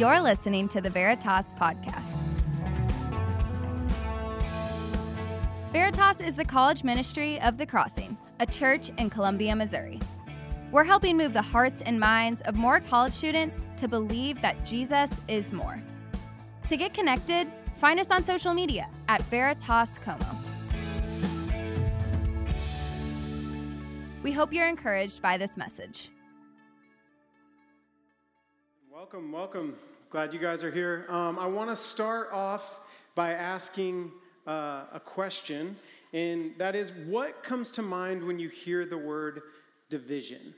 You're listening to the Veritas Podcast. Veritas is the college ministry of The Crossing, a church in Columbia, Missouri. We're helping move the hearts and minds of more college students to believe that Jesus is more. To get connected, find us on social media at Veritas Como. We hope you're encouraged by this message. Welcome, welcome. Glad you guys are here. Um, I want to start off by asking uh, a question, and that is what comes to mind when you hear the word division?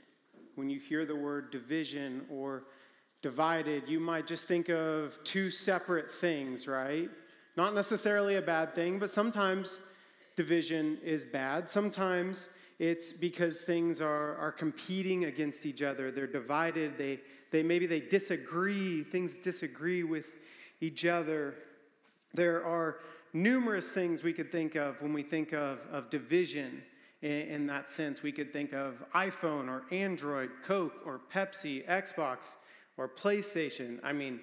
When you hear the word division or divided, you might just think of two separate things, right? Not necessarily a bad thing, but sometimes division is bad. Sometimes it's because things are, are competing against each other. They're divided. They, they maybe they disagree. Things disagree with each other. There are numerous things we could think of when we think of, of division in, in that sense. We could think of iPhone or Android, Coke or Pepsi, Xbox or PlayStation. I mean,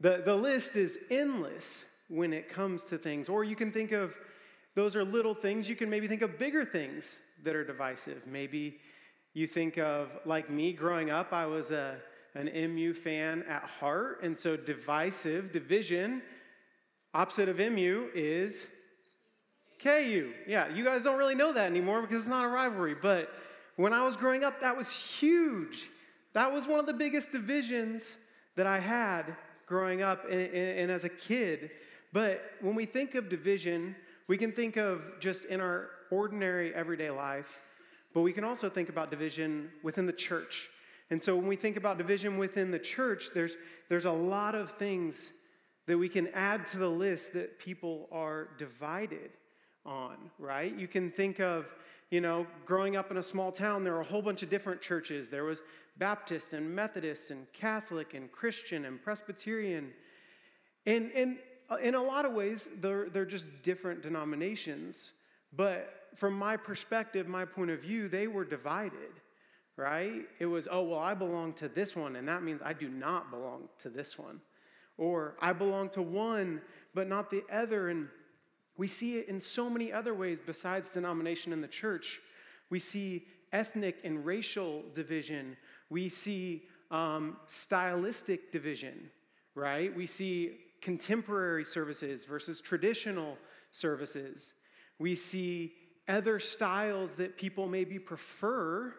the, the list is endless when it comes to things. Or you can think of those are little things. You can maybe think of bigger things that are divisive. Maybe you think of, like me growing up, I was a, an MU fan at heart. And so, divisive, division, opposite of MU is KU. Yeah, you guys don't really know that anymore because it's not a rivalry. But when I was growing up, that was huge. That was one of the biggest divisions that I had growing up and, and, and as a kid. But when we think of division, we can think of just in our ordinary everyday life, but we can also think about division within the church. And so when we think about division within the church, there's, there's a lot of things that we can add to the list that people are divided on, right? You can think of, you know, growing up in a small town, there were a whole bunch of different churches. There was Baptist and Methodist and Catholic and Christian and Presbyterian. And, and in a lot of ways, they're, they're just different denominations. But from my perspective, my point of view, they were divided, right? It was, oh, well, I belong to this one, and that means I do not belong to this one. Or I belong to one, but not the other. And we see it in so many other ways besides denomination in the church. We see ethnic and racial division. We see um, stylistic division, right? We see contemporary services versus traditional services. We see other styles that people maybe prefer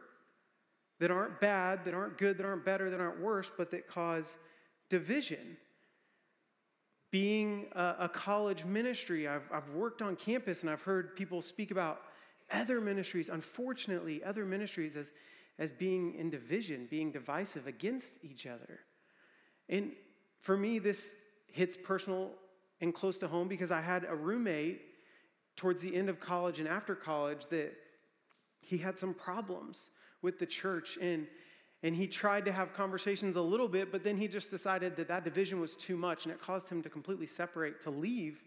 that aren't bad, that aren't good, that aren't better, that aren't worse, but that cause division. Being a, a college ministry, I've, I've worked on campus and I've heard people speak about other ministries, unfortunately, other ministries as, as being in division, being divisive against each other. And for me, this hits personal and close to home because I had a roommate towards the end of college and after college that he had some problems with the church and and he tried to have conversations a little bit but then he just decided that that division was too much and it caused him to completely separate to leave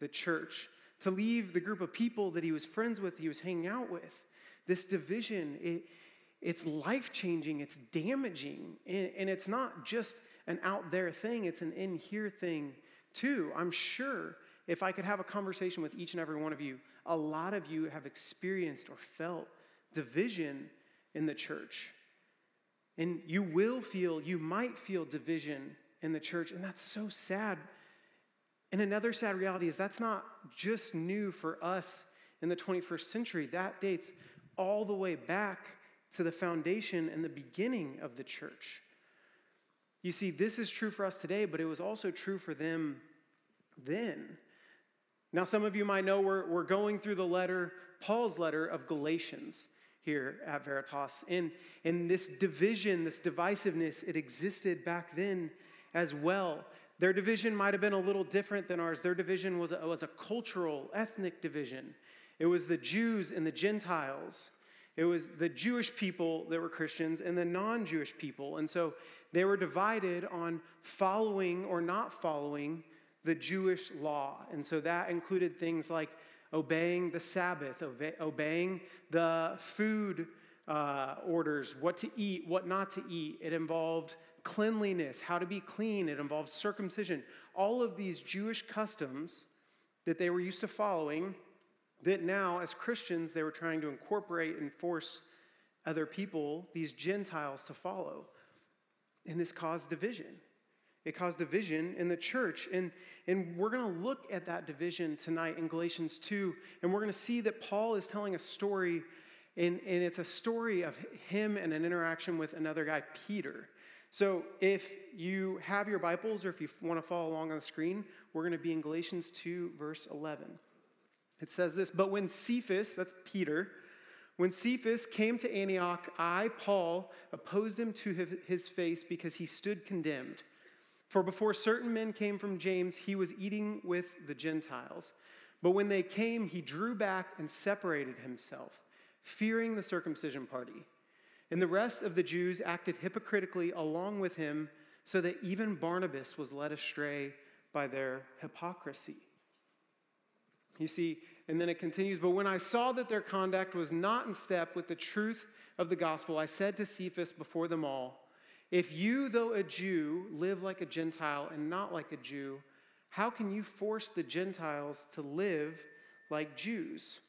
the church to leave the group of people that he was friends with he was hanging out with. This division it, it's life changing it's damaging and, and it's not just an out there thing it's an in here thing too i'm sure if I could have a conversation with each and every one of you, a lot of you have experienced or felt division in the church. And you will feel, you might feel division in the church, and that's so sad. And another sad reality is that's not just new for us in the 21st century. That dates all the way back to the foundation and the beginning of the church. You see, this is true for us today, but it was also true for them then. Now, some of you might know we're, we're going through the letter, Paul's letter of Galatians here at Veritas. And, and this division, this divisiveness, it existed back then as well. Their division might have been a little different than ours. Their division was a, was a cultural, ethnic division. It was the Jews and the Gentiles. It was the Jewish people that were Christians and the non Jewish people. And so they were divided on following or not following the Jewish law. And so that included things like obeying the Sabbath, obeying the food uh, orders, what to eat, what not to eat. It involved cleanliness, how to be clean, it involved circumcision. All of these Jewish customs that they were used to following, that now, as Christians, they were trying to incorporate and force other people, these Gentiles, to follow. And this caused division. It caused division in the church. And, and we're going to look at that division tonight in Galatians 2. And we're going to see that Paul is telling a story, and, and it's a story of him and an interaction with another guy, Peter. So if you have your Bibles or if you want to follow along on the screen, we're going to be in Galatians 2, verse 11. It says this But when Cephas, that's Peter, when Cephas came to Antioch, I, Paul, opposed him to his face because he stood condemned. For before certain men came from James, he was eating with the Gentiles. But when they came, he drew back and separated himself, fearing the circumcision party. And the rest of the Jews acted hypocritically along with him, so that even Barnabas was led astray by their hypocrisy. You see, and then it continues, but when I saw that their conduct was not in step with the truth of the gospel, I said to Cephas before them all, if you, though a Jew, live like a Gentile and not like a Jew, how can you force the Gentiles to live like Jews?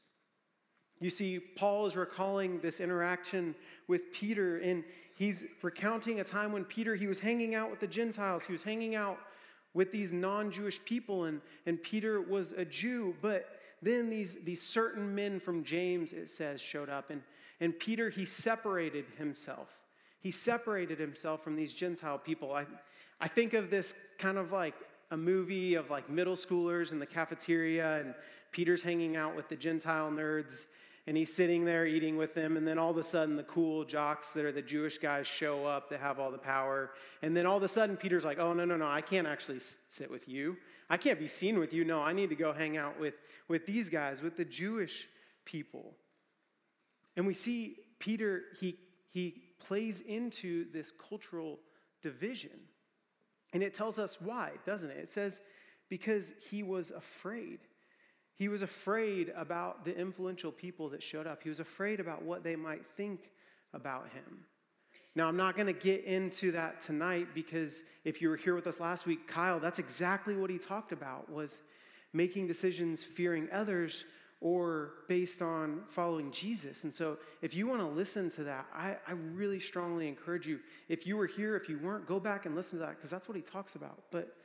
You see, Paul is recalling this interaction with Peter, and he's recounting a time when Peter, he was hanging out with the Gentiles, he was hanging out with these non-Jewish people, and, and Peter was a Jew, but then these, these certain men from James, it says, showed up, and, and Peter, he separated himself. He separated himself from these Gentile people. I, I think of this kind of like a movie of like middle schoolers in the cafeteria, and Peter's hanging out with the Gentile nerds, and he's sitting there eating with them. And then all of a sudden, the cool jocks that are the Jewish guys show up that have all the power. And then all of a sudden, Peter's like, oh, no, no, no, I can't actually sit with you. I can't be seen with you. No, I need to go hang out with, with these guys, with the Jewish people. And we see Peter, he, he plays into this cultural division. And it tells us why, doesn't it? It says, because he was afraid. He was afraid about the influential people that showed up. He was afraid about what they might think about him. Now, I'm not going to get into that tonight because if you were here with us last week, Kyle, that's exactly what he talked about was making decisions fearing others or based on following Jesus. And so, if you want to listen to that, I, I really strongly encourage you. If you were here, if you weren't, go back and listen to that because that's what he talks about. But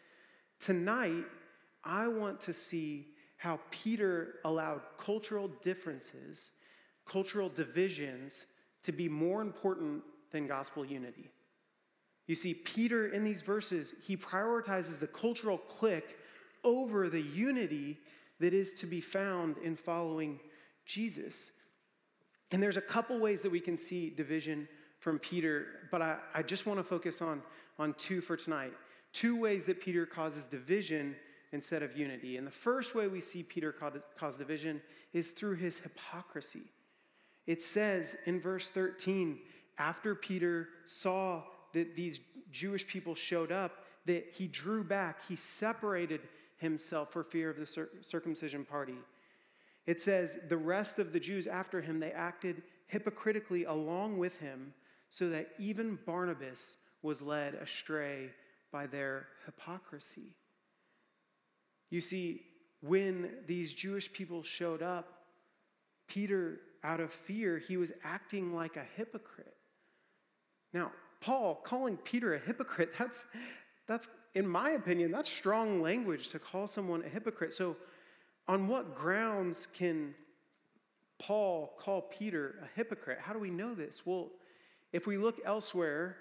tonight, I want to see how Peter allowed cultural differences, cultural divisions, to be more important than gospel unity. You see, Peter in these verses, he prioritizes the cultural clique over the unity that is to be found in following Jesus. And there's a couple ways that we can see division from Peter, but I, I just want to focus on, on two for tonight. Two ways that Peter causes division instead of unity. And the first way we see Peter cause, division is through his hypocrisy. It says in verse 13, after Peter saw that these Jewish people showed up, that he drew back, he separated himself for fear of the circumcision party. It says, the rest of the Jews after him, they acted hypocritically along with him, so that even Barnabas was led astray by their hypocrisy. You see, when these Jewish people showed up, Peter, out of fear, he was acting like a hypocrite. Now, Paul calling Peter a hypocrite, that's, that's, in my opinion, that's strong language to call someone a hypocrite. So, on what grounds can Paul call Peter a hypocrite? How do we know this? Well, if we look elsewhere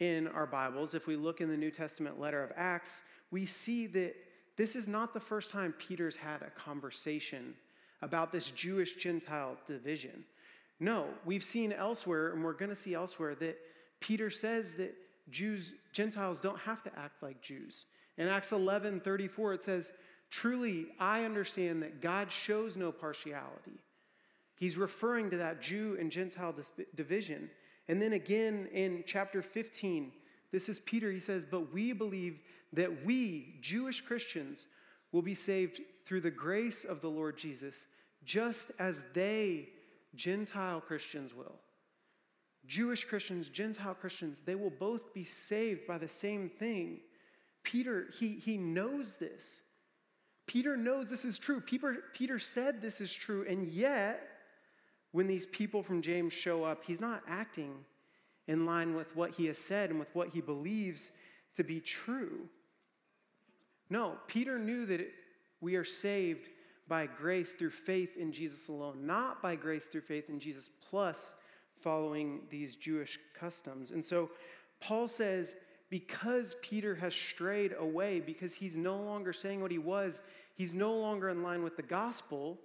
in our Bibles, if we look in the New Testament letter of Acts, we see that this is not the first time Peter's had a conversation about this Jewish Gentile division. No, we've seen elsewhere, and we're going to see elsewhere, that Peter says that Jews, Gentiles don't have to act like Jews. In Acts 11 34, it says, Truly, I understand that God shows no partiality. He's referring to that Jew and Gentile division. And then again in chapter 15, this is Peter. He says, But we believe that we, Jewish Christians, will be saved through the grace of the Lord Jesus, just as they, Gentile Christians, will. Jewish Christians, Gentile Christians, they will both be saved by the same thing. Peter, he, he knows this. Peter knows this is true. Peter, Peter said this is true, and yet, when these people from James show up, he's not acting in line with what he has said and with what he believes to be true. No, Peter knew that it, we are saved by grace through faith in Jesus alone, not by grace through faith in Jesus plus following these Jewish customs. And so Paul says, because Peter has strayed away, because he's no longer saying what he was, he's no longer in line with the gospel,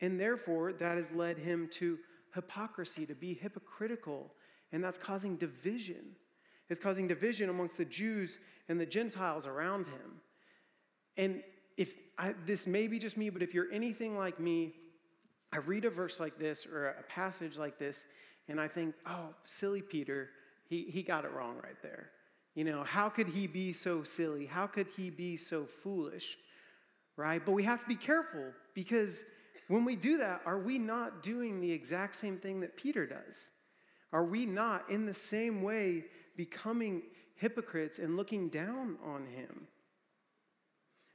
and therefore that has led him to hypocrisy, to be hypocritical, and that's causing division. It's causing division amongst the Jews and the Gentiles around him. And if I, this may be just me, but if you're anything like me, I read a verse like this or a passage like this, and I think, oh, silly Peter, he, he got it wrong right there. You know, how could he be so silly? How could he be so foolish? Right? But we have to be careful because when we do that, are we not doing the exact same thing that Peter does? Are we not, in the same way, becoming hypocrites and looking down on him?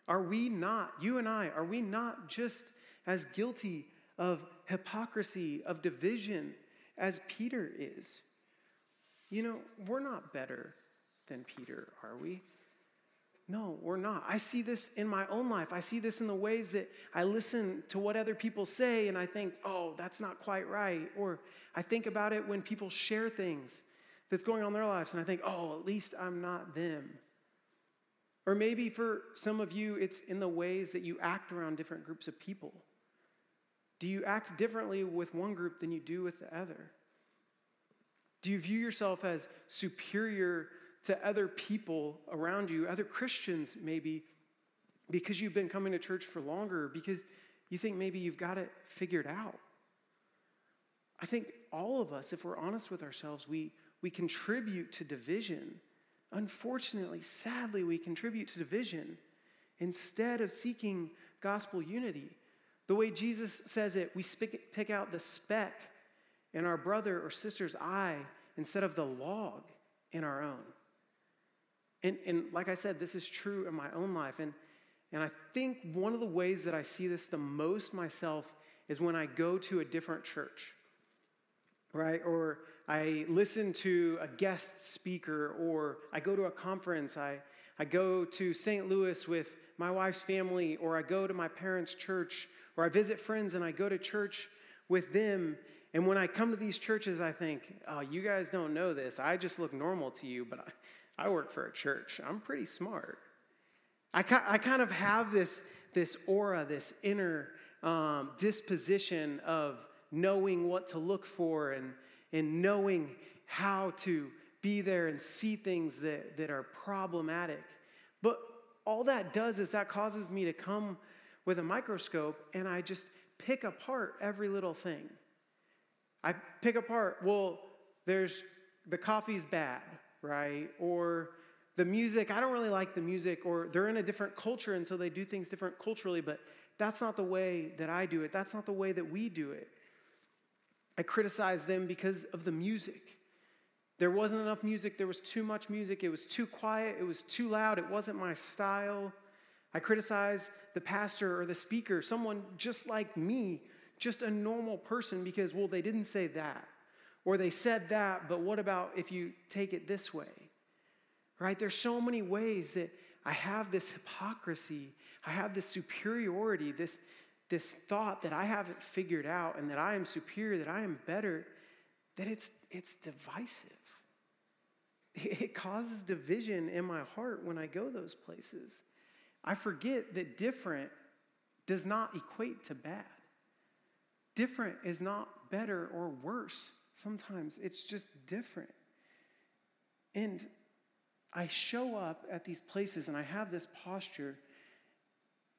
Are we not, you and I, are we not just as guilty of hypocrisy, of division, as Peter is? You know, we're not better than Peter, are we? No, we're not. I see this in my own life. I see this in the ways that I listen to what other people say and I think, oh, that's not quite right. Or I think about it when people share things that's going on in their lives and I think, oh, at least I'm not them. Or maybe for some of you, it's in the ways that you act around different groups of people. Do you act differently with one group than you do with the other? Do you view yourself as superior to other people around you, other Christians maybe, because you've been coming to church for longer, because you think maybe you've got it figured out? I think all of us, if we're honest with ourselves, we, we contribute to division Unfortunately, sadly, we contribute to division instead of seeking gospel unity. The way Jesus says it, we pick out the speck in our brother or sister's eye instead of the log in our own. And, and like I said, this is true in my own life. And, and I think one of the ways that I see this the most myself is when I go to a different church, right? Or I listen to a guest speaker, or I go to a conference, I, I go to St. Louis with my wife's family, or I go to my parents' church, or I visit friends and I go to church with them. And when I come to these churches, I think, oh, you guys don't know this. I just look normal to you, but I, I work for a church. I'm pretty smart. I, I kind of have this, this aura, this inner um, disposition of knowing what to look for and and knowing how to be there and see things that, that are problematic. But all that does is that causes me to come with a microscope and I just pick apart every little thing. I pick apart, well, there's the coffee's bad, right? Or the music, I don't really like the music, or they're in a different culture and so they do things different culturally, but that's not the way that I do it. That's not the way that we do it. I criticized them because of the music. There wasn't enough music, there was too much music, it was too quiet, it was too loud, it wasn't my style. I criticized the pastor or the speaker, someone just like me, just a normal person, because, well, they didn't say that. Or they said that, but what about if you take it this way? Right? There's so many ways that I have this hypocrisy, I have this superiority, this, this thought that I haven't figured out and that I am superior, that I am better, that it's, it's divisive. It causes division in my heart when I go those places. I forget that different does not equate to bad. Different is not better or worse. Sometimes it's just different. And I show up at these places and I have this posture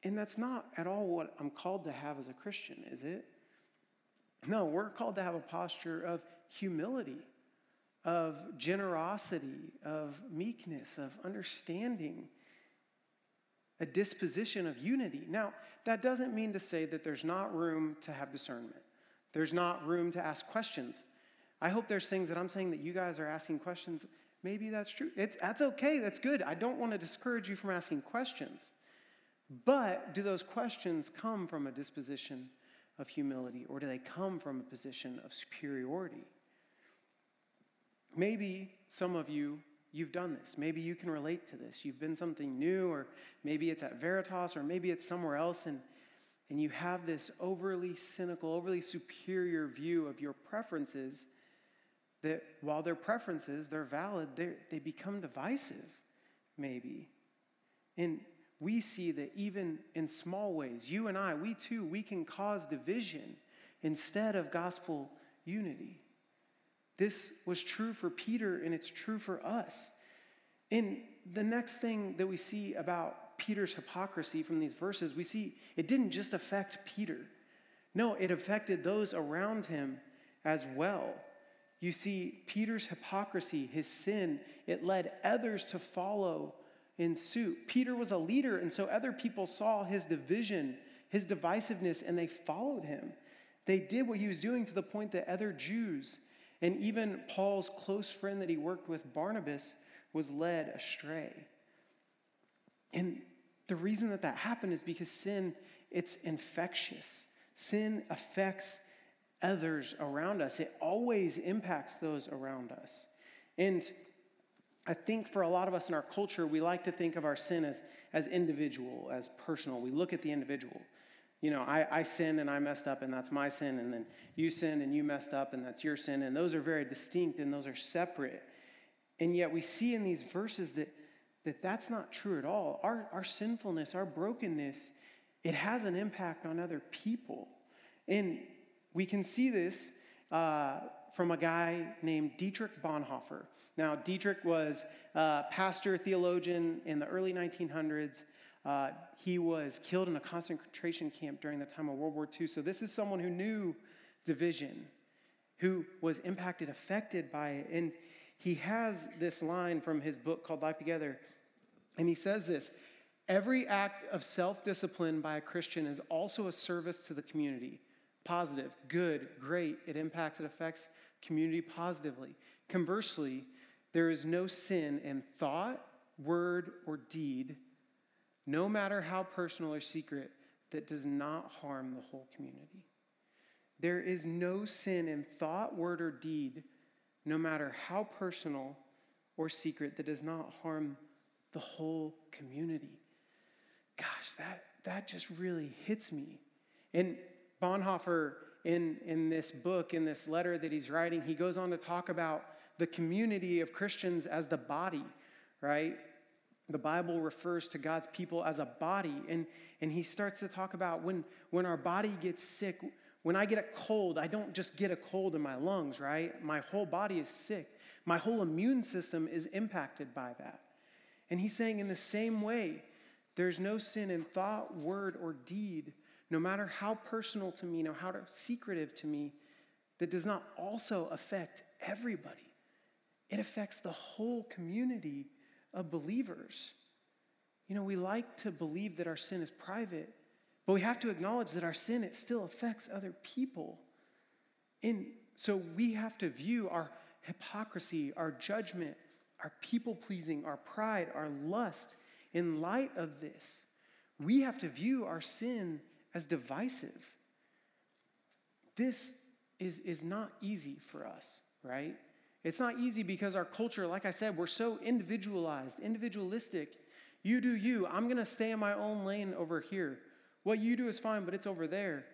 and that's not at all what I'm called to have as a Christian, is it? No, we're called to have a posture of humility, of generosity, of meekness, of understanding, a disposition of unity. Now, that doesn't mean to say that there's not room to have discernment, there's not room to ask questions. I hope there's things that I'm saying that you guys are asking questions. Maybe that's true. It's, that's okay. That's good. I don't want to discourage you from asking questions. But do those questions come from a disposition of humility or do they come from a position of superiority? Maybe some of you, you've done this. Maybe you can relate to this. You've been something new, or maybe it's at Veritas, or maybe it's somewhere else, and, and you have this overly cynical, overly superior view of your preferences that while they're preferences, they're valid, they're, they become divisive, maybe. And we see that even in small ways, you and I, we too, we can cause division instead of gospel unity. This was true for Peter and it's true for us. And the next thing that we see about Peter's hypocrisy from these verses, we see it didn't just affect Peter. No, it affected those around him as well. You see, Peter's hypocrisy, his sin, it led others to follow in suit. Peter was a leader, and so other people saw his division, his divisiveness, and they followed him. They did what he was doing to the point that other Jews and even Paul's close friend that he worked with, Barnabas, was led astray. And the reason that that happened is because sin, it's infectious. Sin affects others around us. It always impacts those around us. And I think for a lot of us in our culture, we like to think of our sin as, as individual, as personal. We look at the individual. You know, I, I sinned and I messed up, and that's my sin. And then you sinned and you messed up, and that's your sin. And those are very distinct and those are separate. And yet we see in these verses that, that that's not true at all. Our, our sinfulness, our brokenness, it has an impact on other people. And we can see this uh, from a guy named Dietrich Bonhoeffer. Now, Dietrich was a pastor, theologian in the early 1900s. Uh, he was killed in a concentration camp during the time of World War II. So, this is someone who knew division, who was impacted, affected by it. And he has this line from his book called Life Together. And he says this Every act of self discipline by a Christian is also a service to the community. Positive, good, great. It impacts, it affects community positively. Conversely, there is no sin in thought, word, or deed no matter how personal or secret, that does not harm the whole community. There is no sin in thought, word, or deed, no matter how personal or secret, that does not harm the whole community. Gosh, that, that just really hits me. And Bonhoeffer, in, in this book, in this letter that he's writing, he goes on to talk about the community of Christians as the body, right? the Bible refers to God's people as a body. And, and he starts to talk about when, when our body gets sick, when I get a cold, I don't just get a cold in my lungs, right? My whole body is sick. My whole immune system is impacted by that. And he's saying, in the same way, there's no sin in thought, word, or deed, no matter how personal to me, no how secretive to me, that does not also affect everybody. It affects the whole community of believers. You know, we like to believe that our sin is private, but we have to acknowledge that our sin, it still affects other people. And so we have to view our hypocrisy, our judgment, our people pleasing, our pride, our lust in light of this. We have to view our sin as divisive. This is, is not easy for us, right? It's not easy because our culture, like I said, we're so individualized, individualistic. You do you. I'm going to stay in my own lane over here. What you do is fine, but it's over there.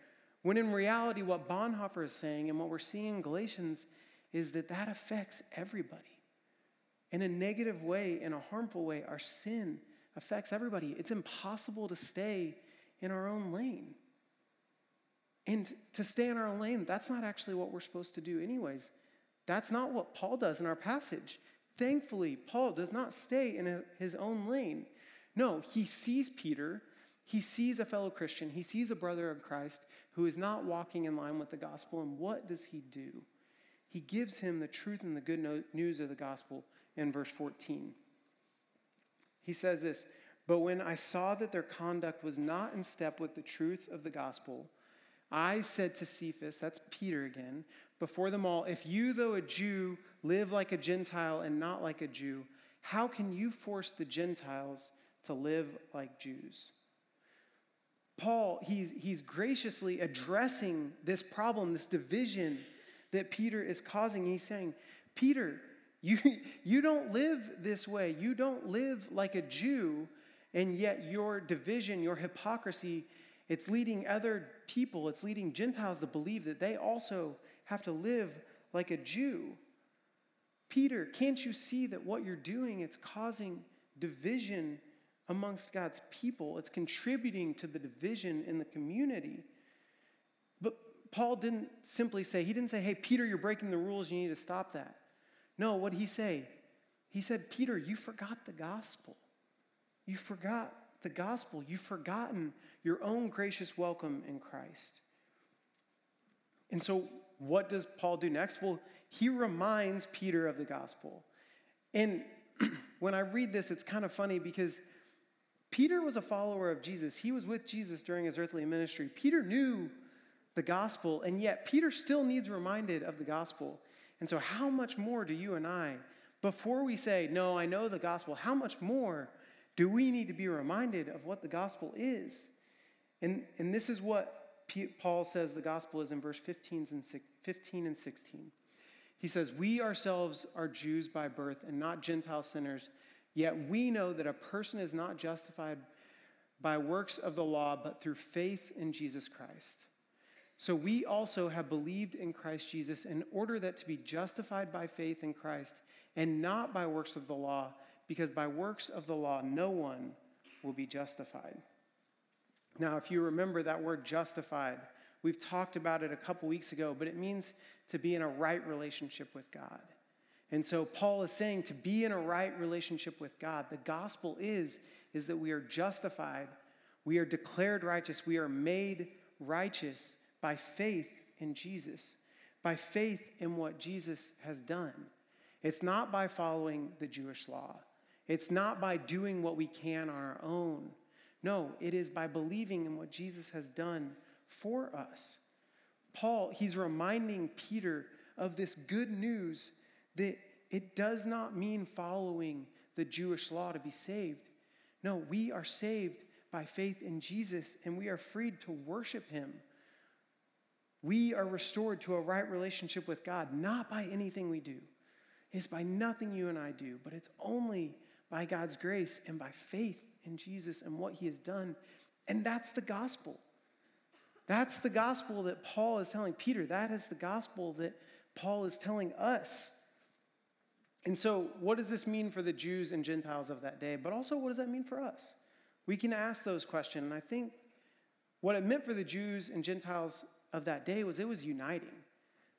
When in reality, what Bonhoeffer is saying and what we're seeing in Galatians is that that affects everybody. In a negative way, in a harmful way, our sin affects everybody. It's impossible to stay in our own lane. And to stay in our lane, that's not actually what we're supposed to do, anyways. That's not what Paul does in our passage. Thankfully, Paul does not stay in his own lane. No, he sees Peter, he sees a fellow Christian, he sees a brother of Christ who is not walking in line with the gospel, and what does he do? He gives him the truth and the good news of the gospel in verse 14. He says this But when I saw that their conduct was not in step with the truth of the gospel, I said to Cephas, that's Peter again, before them all, if you, though a Jew, live like a Gentile and not like a Jew, how can you force the Gentiles to live like Jews? Paul, he's, he's graciously addressing this problem, this division that Peter is causing. He's saying, Peter, you, you don't live this way. You don't live like a Jew, and yet your division, your hypocrisy, it's leading other people, it's leading Gentiles to believe that they also have to live like a Jew. Peter, can't you see that what you're doing, it's causing division amongst God's people. It's contributing to the division in the community. But Paul didn't simply say, he didn't say, hey, Peter, you're breaking the rules, you need to stop that. No, what did he say? He said, Peter, you forgot the gospel. You forgot the gospel. You've forgotten your own gracious welcome in Christ. And so, what does Paul do next? Well, he reminds Peter of the gospel. And when I read this, it's kind of funny because Peter was a follower of Jesus. He was with Jesus during his earthly ministry. Peter knew the gospel, and yet Peter still needs reminded of the gospel. And so, how much more do you and I, before we say, No, I know the gospel, how much more do we need to be reminded of what the gospel is? And, and this is what Paul says the gospel is in verse 15 and 16. He says, We ourselves are Jews by birth and not Gentile sinners Yet we know that a person is not justified by works of the law, but through faith in Jesus Christ. So we also have believed in Christ Jesus in order that to be justified by faith in Christ and not by works of the law, because by works of the law no one will be justified. Now, if you remember that word justified, we've talked about it a couple weeks ago, but it means to be in a right relationship with God. And so Paul is saying to be in a right relationship with God, the gospel is, is that we are justified, we are declared righteous, we are made righteous by faith in Jesus, by faith in what Jesus has done. It's not by following the Jewish law. It's not by doing what we can on our own. No, it is by believing in what Jesus has done for us. Paul, he's reminding Peter of this good news that it does not mean following the Jewish law to be saved. No, we are saved by faith in Jesus and we are freed to worship him. We are restored to a right relationship with God, not by anything we do. It's by nothing you and I do, but it's only by God's grace and by faith in Jesus and what he has done. And that's the gospel. That's the gospel that Paul is telling Peter. That is the gospel that Paul is telling us. And so, what does this mean for the Jews and Gentiles of that day? But also, what does that mean for us? We can ask those questions. And I think what it meant for the Jews and Gentiles of that day was it was uniting.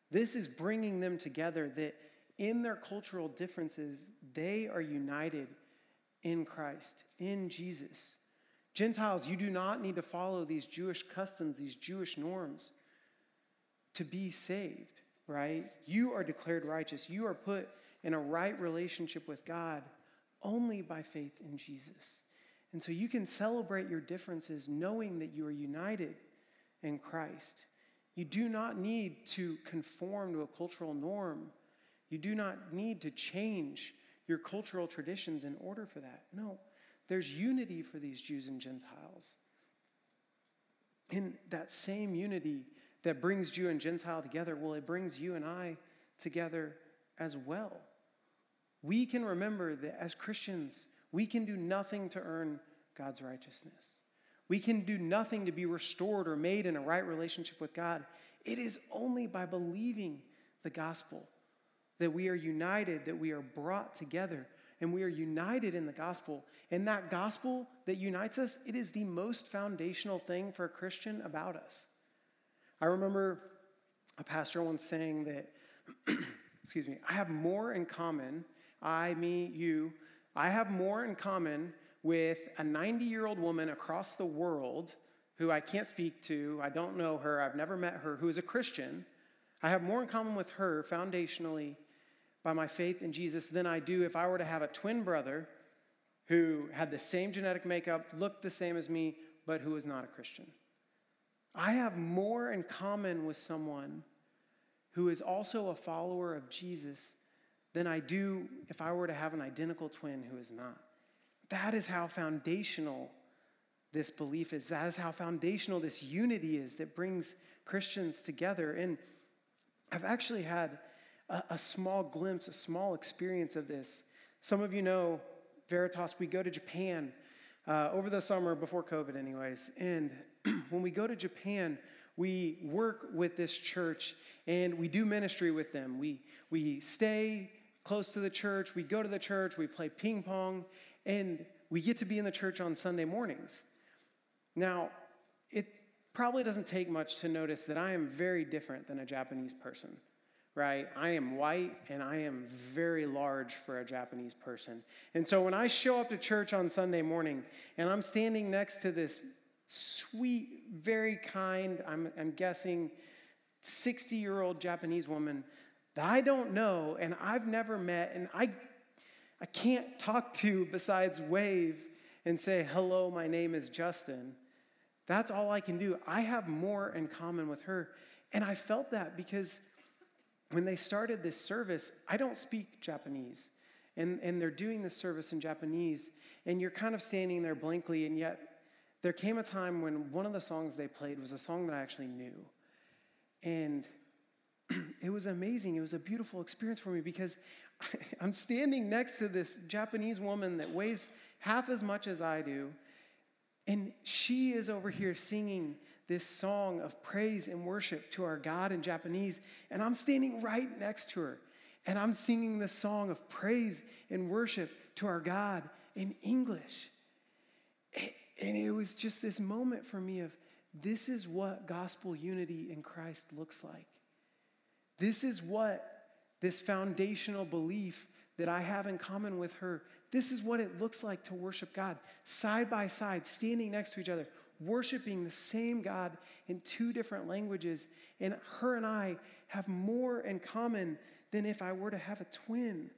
This is bringing them together that in their cultural differences, they are united in Christ, in Jesus. Gentiles, you do not need to follow these Jewish customs, these Jewish norms to be saved, right? You are declared righteous. You are put in a right relationship with God only by faith in Jesus. And so you can celebrate your differences knowing that you are united in Christ. You do not need to conform to a cultural norm. You do not need to change your cultural traditions in order for that. No, there's unity for these Jews and Gentiles. In that same unity that brings Jew and Gentile together, well, it brings you and I together as well we can remember that as Christians, we can do nothing to earn God's righteousness. We can do nothing to be restored or made in a right relationship with God. It is only by believing the gospel that we are united, that we are brought together, and we are united in the gospel. And that gospel that unites us, it is the most foundational thing for a Christian about us. I remember a pastor once saying that, excuse me, I have more in common I, me, you, I have more in common with a 90 year old woman across the world who I can't speak to, I don't know her, I've never met her, who is a Christian. I have more in common with her foundationally by my faith in Jesus than I do if I were to have a twin brother who had the same genetic makeup, looked the same as me, but who was not a Christian. I have more in common with someone who is also a follower of Jesus than I do if I were to have an identical twin who is not. That is how foundational this belief is. That is how foundational this unity is that brings Christians together. And I've actually had a, a, small glimpse, a small experience of this. Some of you know Veritas, we go to Japan uh, over the summer, before COVID, anyways. And when we go to Japan, we work with this church and we do ministry with them. We, we stay close to the church, we go to the church, we play ping pong, and we get to be in the church on Sunday mornings. Now, it probably doesn't take much to notice that I am very different than a Japanese person, right? I am white and I am very large for a Japanese person. And so when I show up to church on Sunday morning and I'm standing next to this sweet, very kind, I'm, I'm guessing 60 year old Japanese woman that I don't know and I've never met and I, I can't talk to besides wave and say, hello, my name is Justin that's all I can do. I have more in common with her. And I felt that because when they started this service, I don't speak Japanese. And, and they're doing this service in Japanese. And you're kind of standing there blankly. And yet, there came a time when one of the songs they played was a song that I actually knew. And it was amazing. It was a beautiful experience for me because I'm standing next to this Japanese woman that weighs half as much as I do and she is over here singing this song of praise and worship to our God in Japanese. And I'm standing right next to her. And I'm singing this song of praise and worship to our God in English. And it was just this moment for me of this is what gospel unity in Christ looks like. This is what this foundational belief that I have in common with her this is what it looks like to worship God side by side, standing next to each other, worshiping the same God in two different languages. And her and I have more in common than if I were to have a twin.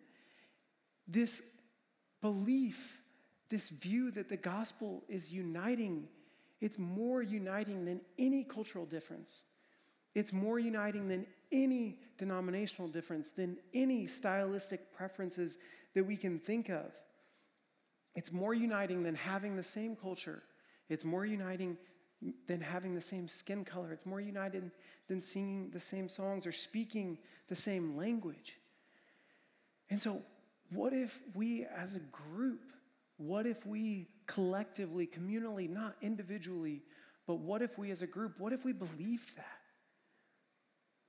This belief, this view that the gospel is uniting, it's more uniting than any cultural difference. It's more uniting than any denominational difference, than any stylistic preferences that we can think of. It's more uniting than having the same culture. It's more uniting than having the same skin color. It's more united than singing the same songs or speaking the same language. And so, what if we as a group, what if we collectively, communally, not individually, but what if we as a group, what if we believed that?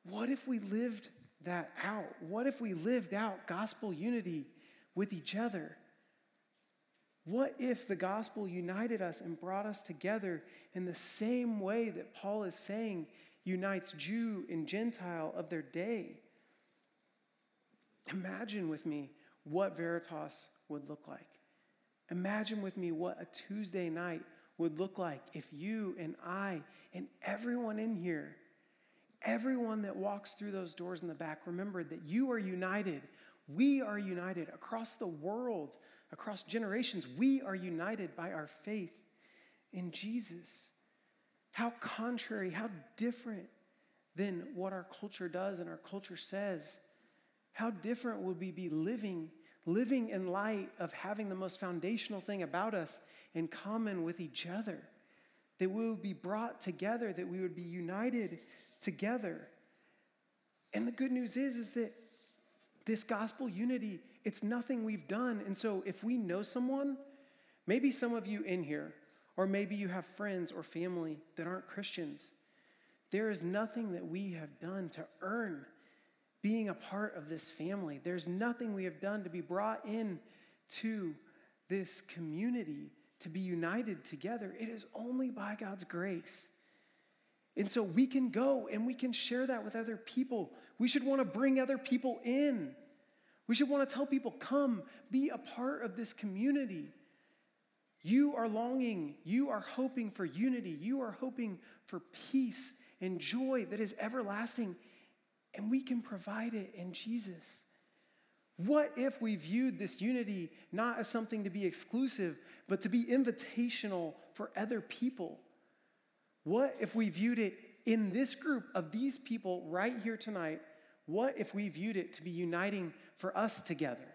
What if we lived that out? What if we lived out gospel unity with each other? What if the gospel united us and brought us together in the same way that Paul is saying unites Jew and Gentile of their day? Imagine with me what Veritas would look like. Imagine with me what a Tuesday night would look like if you and I and everyone in here, everyone that walks through those doors in the back, remembered that you are united. We are united across the world across generations, we are united by our faith in Jesus. How contrary, how different than what our culture does and our culture says. How different would we be living, living in light of having the most foundational thing about us in common with each other? That we would be brought together, that we would be united together. And the good news is, is that this gospel unity it's nothing we've done. And so if we know someone, maybe some of you in here, or maybe you have friends or family that aren't Christians, there is nothing that we have done to earn being a part of this family. There's nothing we have done to be brought in to this community, to be united together. It is only by God's grace. And so we can go and we can share that with other people. We should want to bring other people in. We should want to tell people, come, be a part of this community. You are longing, you are hoping for unity, you are hoping for peace and joy that is everlasting, and we can provide it in Jesus. What if we viewed this unity not as something to be exclusive, but to be invitational for other people? What if we viewed it in this group of these people right here tonight? What if we viewed it to be uniting for us together?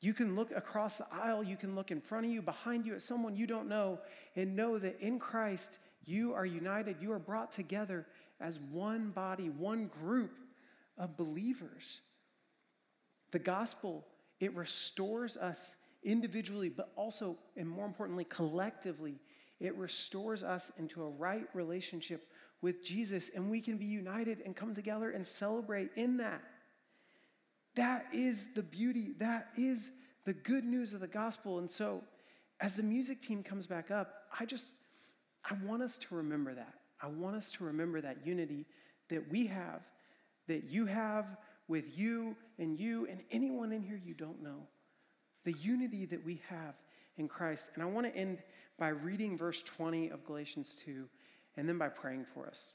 You can look across the aisle, you can look in front of you, behind you at someone you don't know, and know that in Christ you are united, you are brought together as one body, one group of believers. The gospel, it restores us individually, but also, and more importantly, collectively. It restores us into a right relationship with Jesus, and we can be united and come together and celebrate in that. That is the beauty. That is the good news of the gospel. And so, as the music team comes back up, I just, I want us to remember that. I want us to remember that unity that we have, that you have with you and you and anyone in here you don't know. The unity that we have in Christ. And I want to end by reading verse 20 of Galatians 2 and then by praying for us.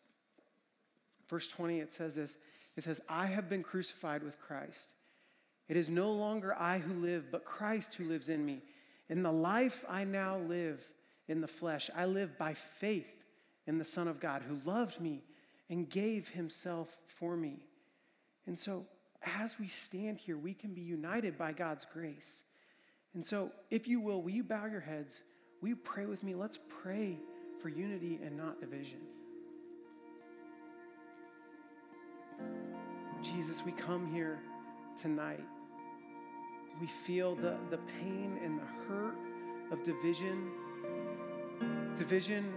Verse 20, it says this it says, I have been crucified with Christ. It is no longer I who live, but Christ who lives in me. In the life I now live in the flesh, I live by faith in the Son of God who loved me and gave himself for me. And so, as we stand here, we can be united by God's grace. And so, if you will, will you bow your heads? Will you pray with me? Let's pray for unity and not division. Jesus, we come here tonight. We feel the, the pain and the hurt of division, division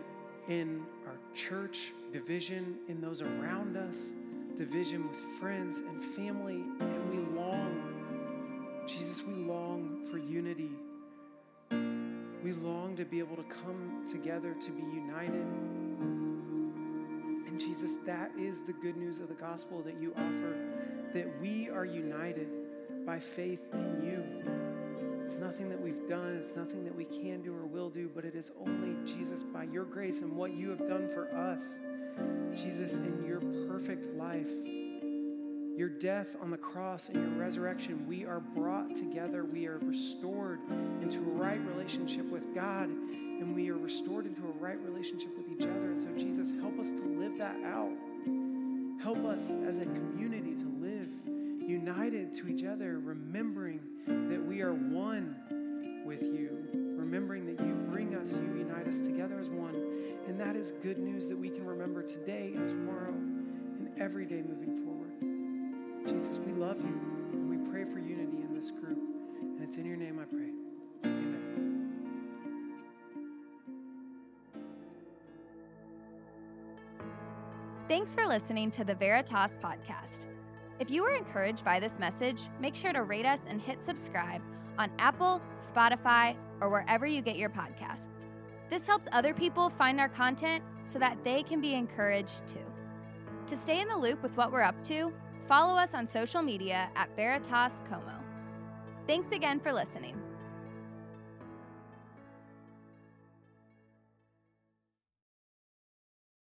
in our church, division in those around us, division with friends and family, and we long, Jesus, we long for unity. We long to be able to come together to be united. And Jesus, that is the good news of the gospel that you offer, that we are united by faith in you. It's nothing that we've done, it's nothing that we can do or will do, but it is only, Jesus, by your grace and what you have done for us. Jesus, in your perfect life, your death on the cross and your resurrection, we are brought together. We are restored into a right relationship with God, and we are restored into a right relationship with each other. And so, Jesus, help us to live that out. Help us as a community to live united to each other, remembering that we are one with you, remembering that you bring us, you unite us together as one. And that is good news that we can remember today and tomorrow and every day moving forward. Jesus, we love you and we pray for unity in this group. And it's in your name I pray. Thanks for listening to the Veritas podcast. If you were encouraged by this message, make sure to rate us and hit subscribe on Apple, Spotify, or wherever you get your podcasts. This helps other people find our content so that they can be encouraged too. To stay in the loop with what we're up to, follow us on social media at Veritas Como. Thanks again for listening.